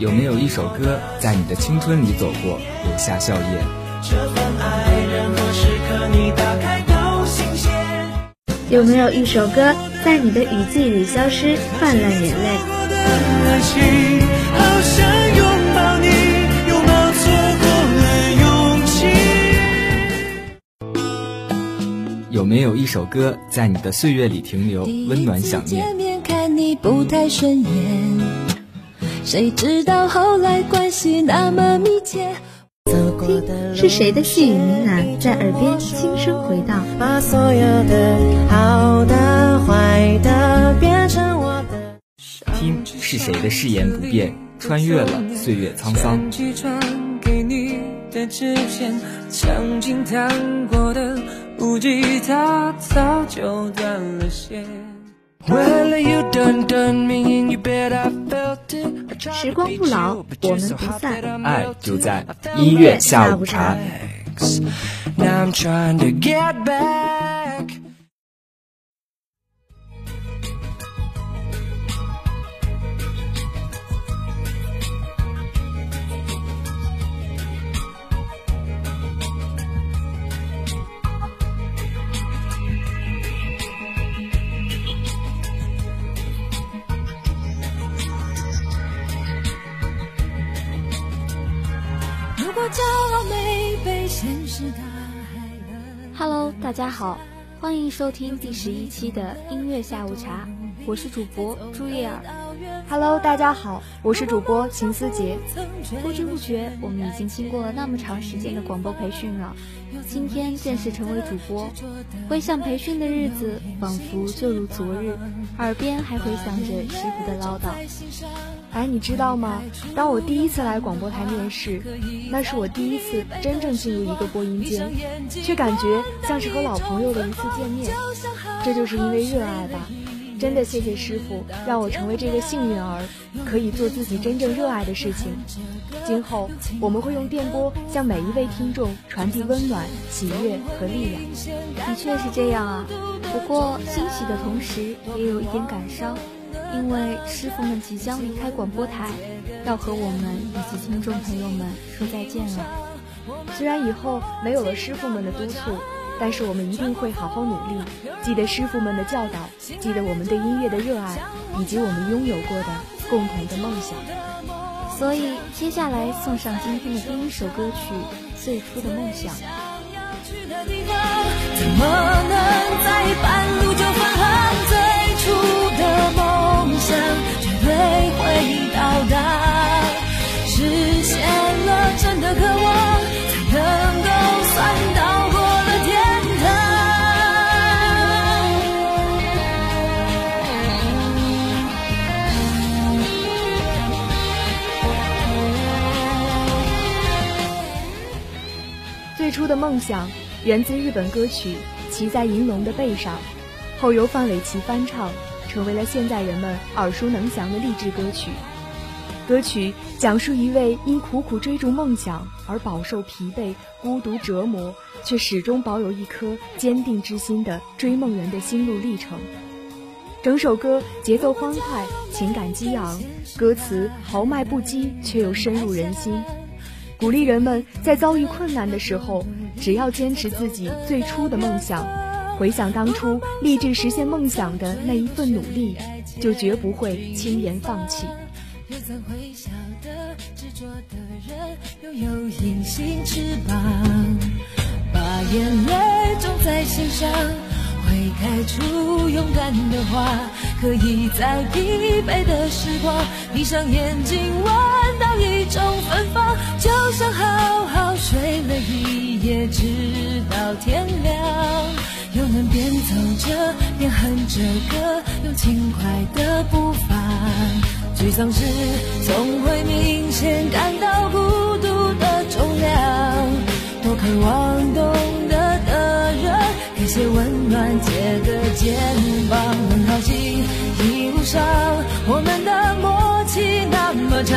有没有一首歌在你的青春里走过，留下笑靥？有没有一首歌在你的雨季里消失，泛滥眼泪？有没有一首歌在你的岁月里停留，温暖想念？不太顺眼，谁知道后来关系那么密切。听，是谁的细语呢喃在耳边轻声回荡？把所有的好的坏的变成我的。听，是谁的誓言不变，穿越了岁月沧桑？的纸片，曾经弹过的木吉他早就断了线。时光不老，我们不散。爱就在音乐下午茶。Hello，大家好，欢迎收听第十一期的音乐下午茶，我是主播朱叶儿。Hello，大家好，我是主播秦思杰。不知不觉，我们已经经过了那么长时间的广播培训了。今天正式成为主播，回想培训的日子，仿佛就如昨日，耳边还回响着师傅的唠叨。哎，你知道吗？当我第一次来广播台面试，那是我第一次真正进入一个播音间，却感觉像是和老朋友的一次见面。这就是因为热爱吧。真的谢谢师傅，让我成为这个幸运儿，可以做自己真正热爱的事情。今后我们会用电波向每一位听众传递温暖、喜悦和力量。的确是这样啊，不过欣喜的同时也有一点感伤，因为师傅们即将离开广播台，要和我们以及听众朋友们说再见了。虽然以后没有了师傅们的督促。但是我们一定会好好努力，记得师傅们的教导，记得我们对音乐的热爱，以及我们拥有过的共同的梦想。所以接下来送上今天的第一首歌曲《最初的梦想》。怎么能在梦想源自日本歌曲《骑在银龙的背上》，后由范玮琪翻唱，成为了现在人们耳熟能详的励志歌曲。歌曲讲述一位因苦苦追逐梦想而饱受疲惫、孤独折磨，却始终保有一颗坚定之心的追梦人的心路历程。整首歌节奏欢快，情感激昂，歌词豪迈不羁，却又深入人心。鼓励人们在遭遇困难的时候，只要坚持自己最初的梦想，回想当初立志实现梦想的那一份努力，就绝不会轻言放弃。拥有隐形翅膀，把眼泪种在心上，会开出勇敢的花。可以在疲惫的时光，闭上眼睛闻到一种芬芳，就像好好睡了一夜，直到天亮。又能边走着边哼着歌，用轻快的步伐。沮丧时总会明显感到孤独的重量，多渴望懂得的人，给些温暖，借个肩膀，很好奇。上我们的默契那么长，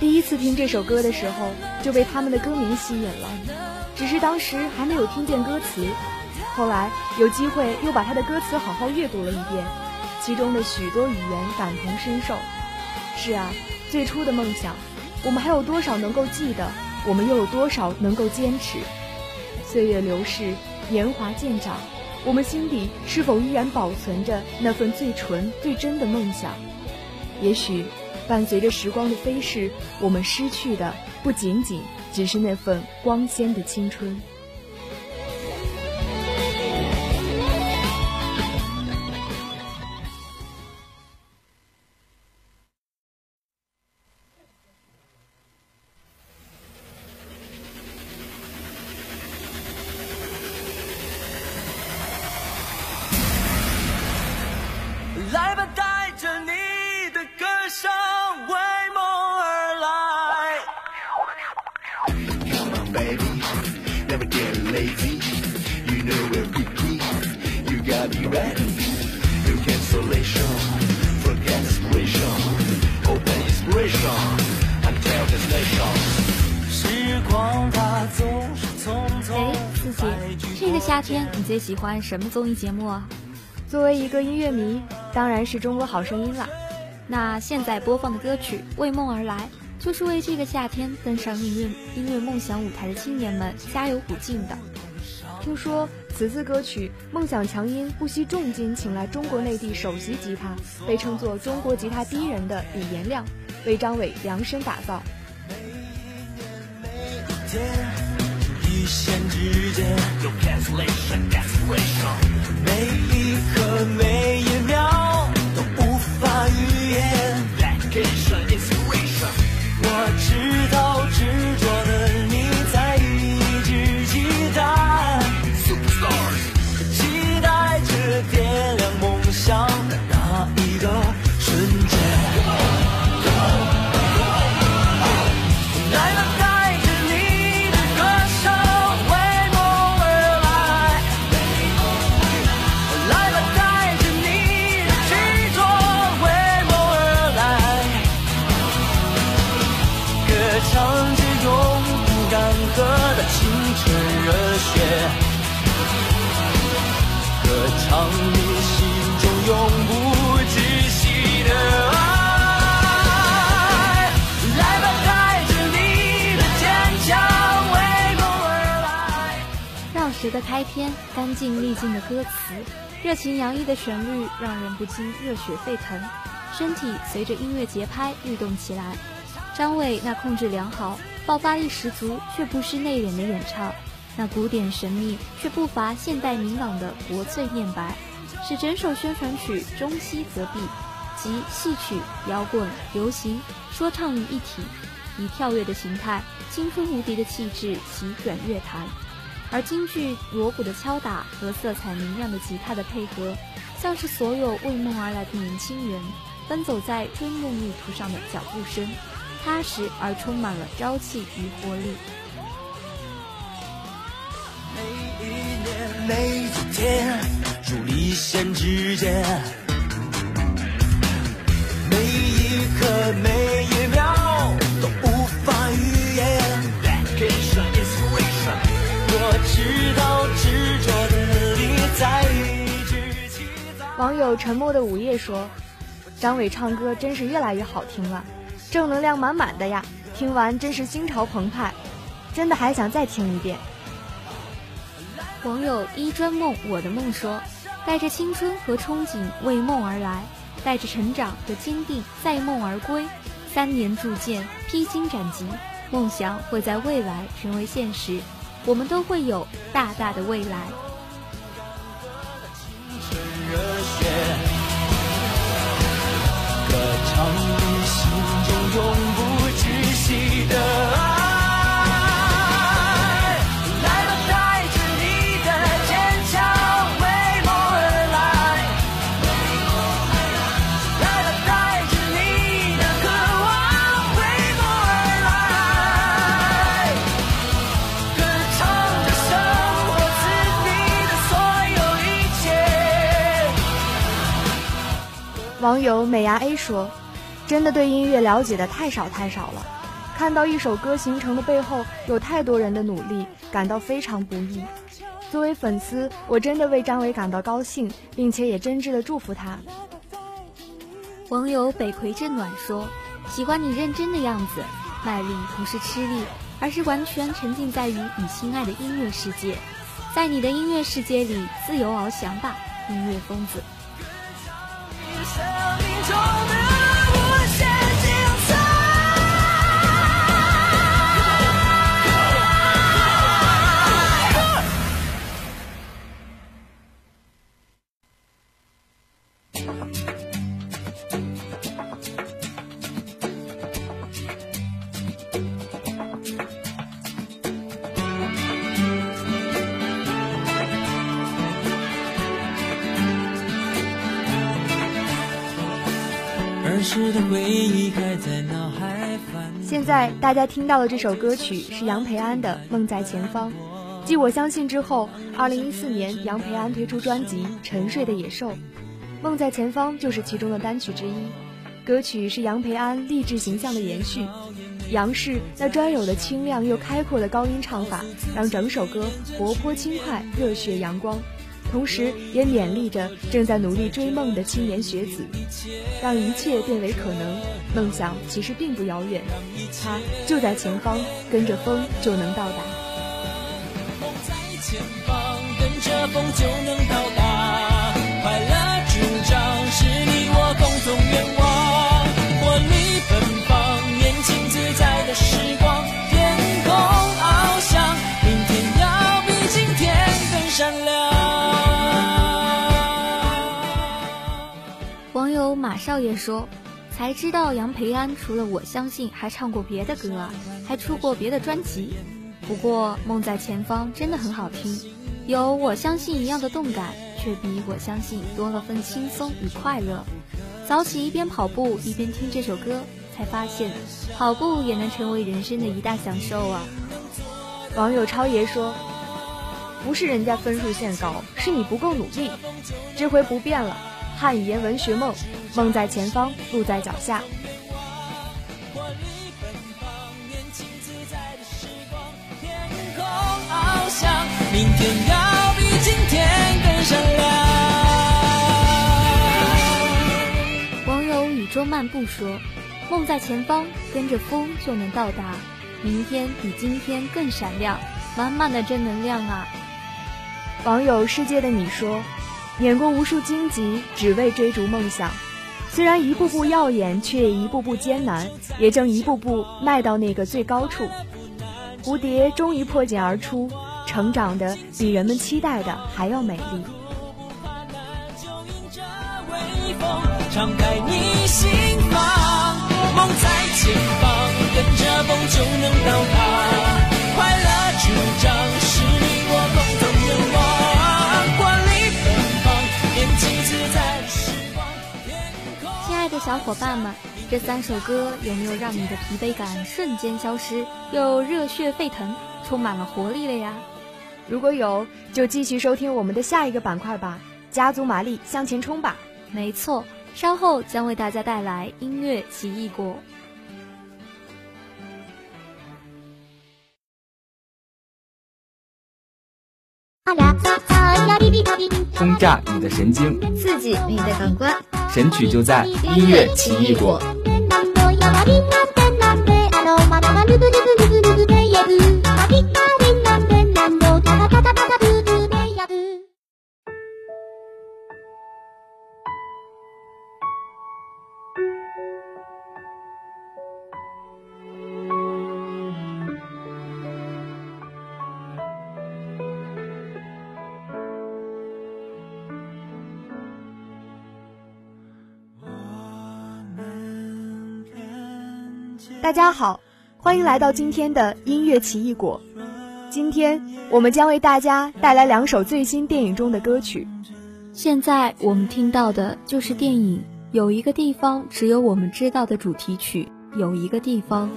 第一次听这首歌的时候就被他们的歌名吸引了，只是当时还没有听见歌词。后来有机会又把他的歌词好好阅读了一遍，其中的许多语言感同身受。是啊，最初的梦想，我们还有多少能够记得？我们又有多少能够坚持？岁月流逝，年华渐长，我们心底是否依然保存着那份最纯最真的梦想？也许，伴随着时光的飞逝，我们失去的不仅仅只是那份光鲜的青春。夏天，你最喜欢什么综艺节目啊？作为一个音乐迷，当然是《中国好声音》啦。那现在播放的歌曲《为梦而来》，就是为这个夏天登上命运音乐梦想舞台的青年们加油鼓劲的。听说此次歌曲《梦想强音》不惜重金请来中国内地首席吉他，被称作中国吉他第一人的李延亮，为张伟量身打造。线之间有 cancellation cancellation，每一刻每一秒都无法预言。Vacation inspiration，我知道执着的的开篇，干净利尽的歌词，热情洋溢的旋律，让人不禁热血沸腾，身体随着音乐节拍律动起来。张伟那控制良好、爆发力十足却不失内敛的演唱，那古典神秘却不乏现代明朗的国粹念白，使整首宣传曲中西合璧，集戏曲、摇滚、流行、说唱于一体，以跳跃的形态、青春无敌的气质席卷乐坛。而京剧锣鼓的敲打和色彩明亮的吉他的配合，像是所有为梦而来的年轻人奔走在追梦路途上的脚步声，踏实而充满了朝气与活力。每一年，每一天，伫立线之间，网友沉默的午夜说：“张伟唱歌真是越来越好听了，正能量满满的呀！听完真是心潮澎湃，真的还想再听一遍。”网友一砖梦我的梦说：“带着青春和憧憬为梦而来，带着成长和坚定载梦而归，三年铸剑，披荆斩棘，梦想会在未来成为现实。”我们都会有大大的未来。永不止息的爱，来吧，带着你的坚强为而来。来吧，带着你的渴望为而来。歌唱着生活是你的所有一切。网友美牙 a 说。真的对音乐了解的太少太少了，看到一首歌形成的背后有太多人的努力，感到非常不易。作为粉丝，我真的为张伟感到高兴，并且也真挚的祝福他。”网友北葵镇暖说：“喜欢你认真的样子，卖力不是吃力，而是完全沉浸在于你心爱的音乐世界，在你的音乐世界里自由翱翔吧，音乐疯子。”生命中的现在大家听到的这首歌曲是杨培安的《梦在前方》。继《我相信》之后，二零一四年杨培安推出专辑《沉睡的野兽》，《梦在前方》就是其中的单曲之一。歌曲是杨培安励志形象的延续，杨氏那专有的清亮又开阔的高音唱法，让整首歌活泼轻快、热血阳光。同时也勉励着正在努力追梦的青年学子，让一切变为可能。梦想其实并不遥远，它就在前方，跟着风就能到达。梦在前方，跟着风就能到达。马少爷说：“才知道杨培安除了《我相信》，还唱过别的歌，还出过别的专辑。不过《梦在前方》真的很好听，有《我相信》一样的动感，却比《我相信》多了份轻松与快乐。早起一边跑步一边听这首歌，才发现跑步也能成为人生的一大享受啊！”网友超爷说：“不是人家分数线高，是你不够努力，这回不变了。”汉语言文学梦，梦在前方，路在脚下。明天要比今天更闪亮。网友宇宙漫步说：“梦在前方，跟着风就能到达。明天比今天更闪亮，满满的正能量啊！”网友世界的你说。碾过无数荆棘，只为追逐梦想。虽然一步步耀眼，却一步步艰难，也正一步步迈到那个最高处。蝴蝶终于破茧而出，成长的比人们期待的还要美丽。敞开你心房，梦在前方，跟着风就能到达。快乐主张是你我共同愿望。小伙伴们，这三首歌有没有让你的疲惫感瞬间消失，又热血沸腾，充满了活力了呀？如果有，就继续收听我们的下一个板块吧，加足马力向前冲吧！没错，稍后将为大家带来音乐奇异果。轰炸你的神经，刺激你的感官，神曲就在音乐奇异果。大家好，欢迎来到今天的音乐奇异果。今天我们将为大家带来两首最新电影中的歌曲。现在我们听到的就是电影《有一个地方只有我们知道》的主题曲《有一个地方》。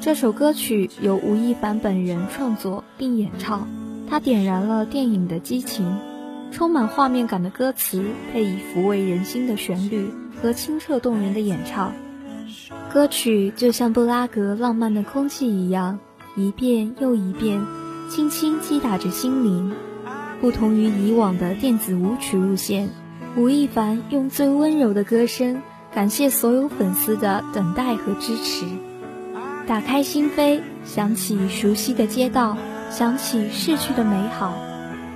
这首歌曲由吴亦凡本人创作并演唱，他点燃了电影的激情。充满画面感的歌词配以抚慰人心的旋律和清澈动人的演唱，歌曲就像布拉格浪漫的空气一样，一遍又一遍，轻轻击打着心灵。不同于以往的电子舞曲路线，吴亦凡用最温柔的歌声感谢所有粉丝的等待和支持。打开心扉，想起熟悉的街道，想起逝去的美好，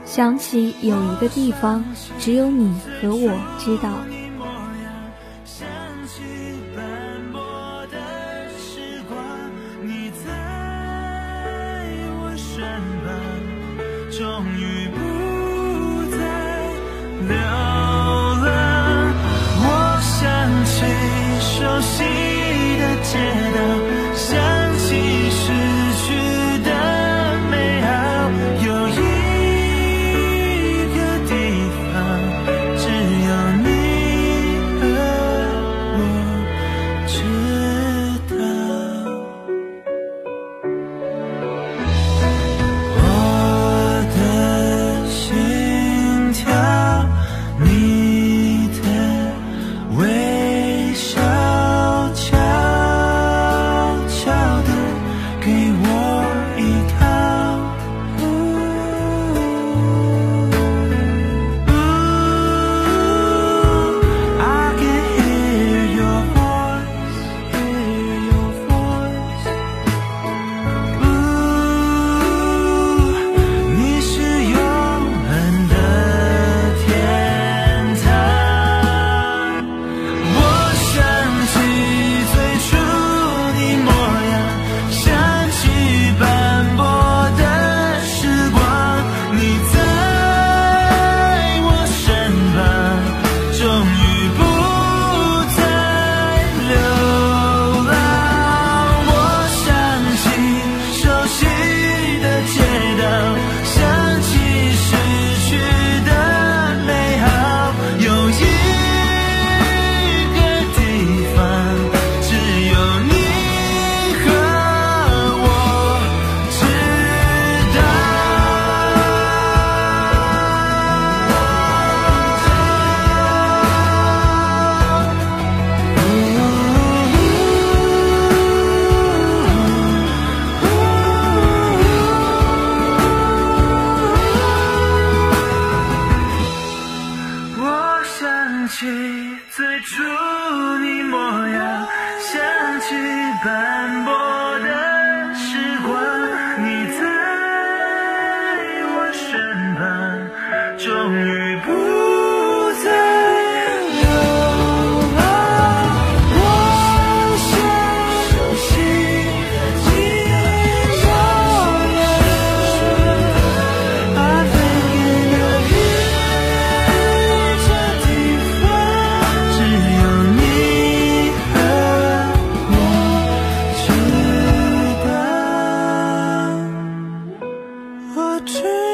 想起有一个地方，只有你和我知道。to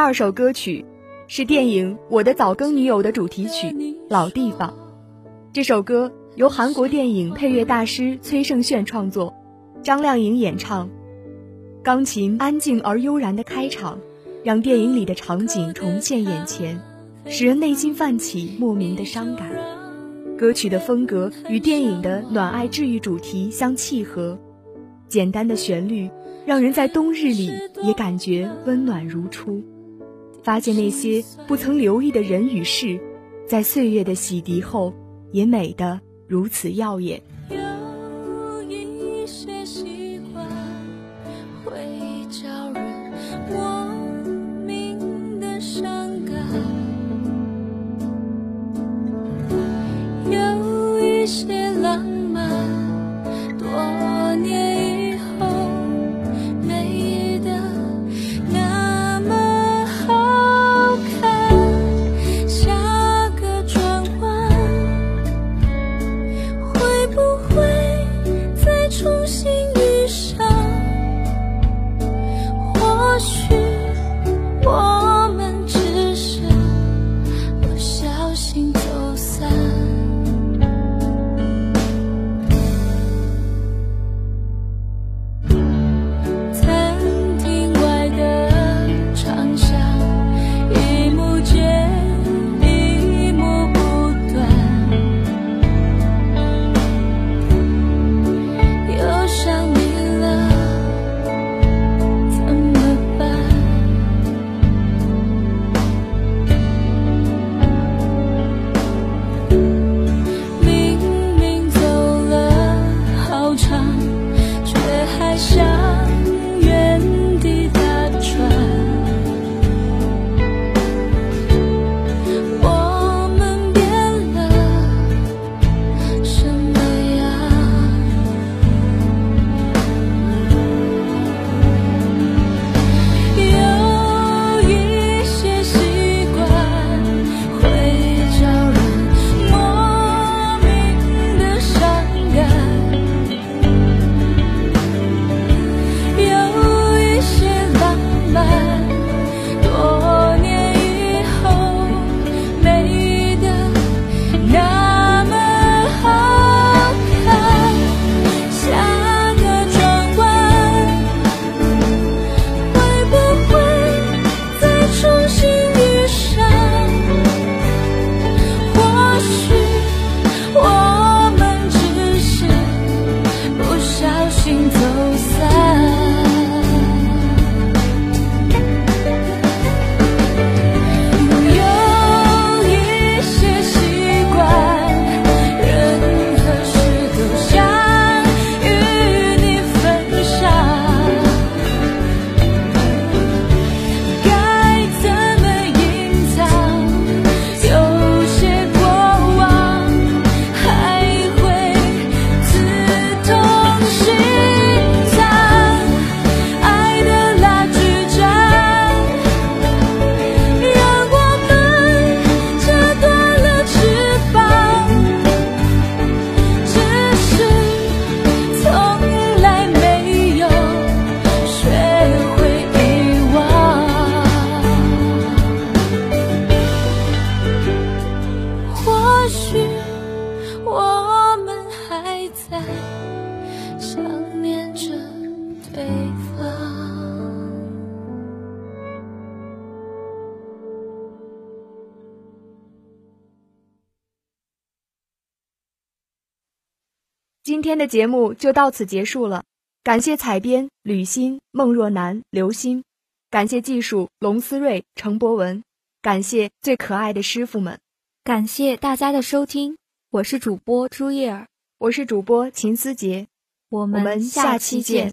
二首歌曲是电影《我的早更女友》的主题曲《老地方》。这首歌由韩国电影配乐大师崔胜炫创作，张靓颖演唱。钢琴安静而悠然的开场，让电影里的场景重现眼前，使人内心泛起莫名的伤感。歌曲的风格与电影的暖爱治愈主题相契合，简单的旋律让人在冬日里也感觉温暖如初。发现那些不曾留意的人与事，在岁月的洗涤后，也美得如此耀眼。今天的节目就到此结束了，感谢采编吕欣、孟若楠、刘鑫，感谢技术龙思睿、程博文，感谢最可爱的师傅们，感谢大家的收听。我是主播朱叶儿，我是主播秦思杰，我们下期见。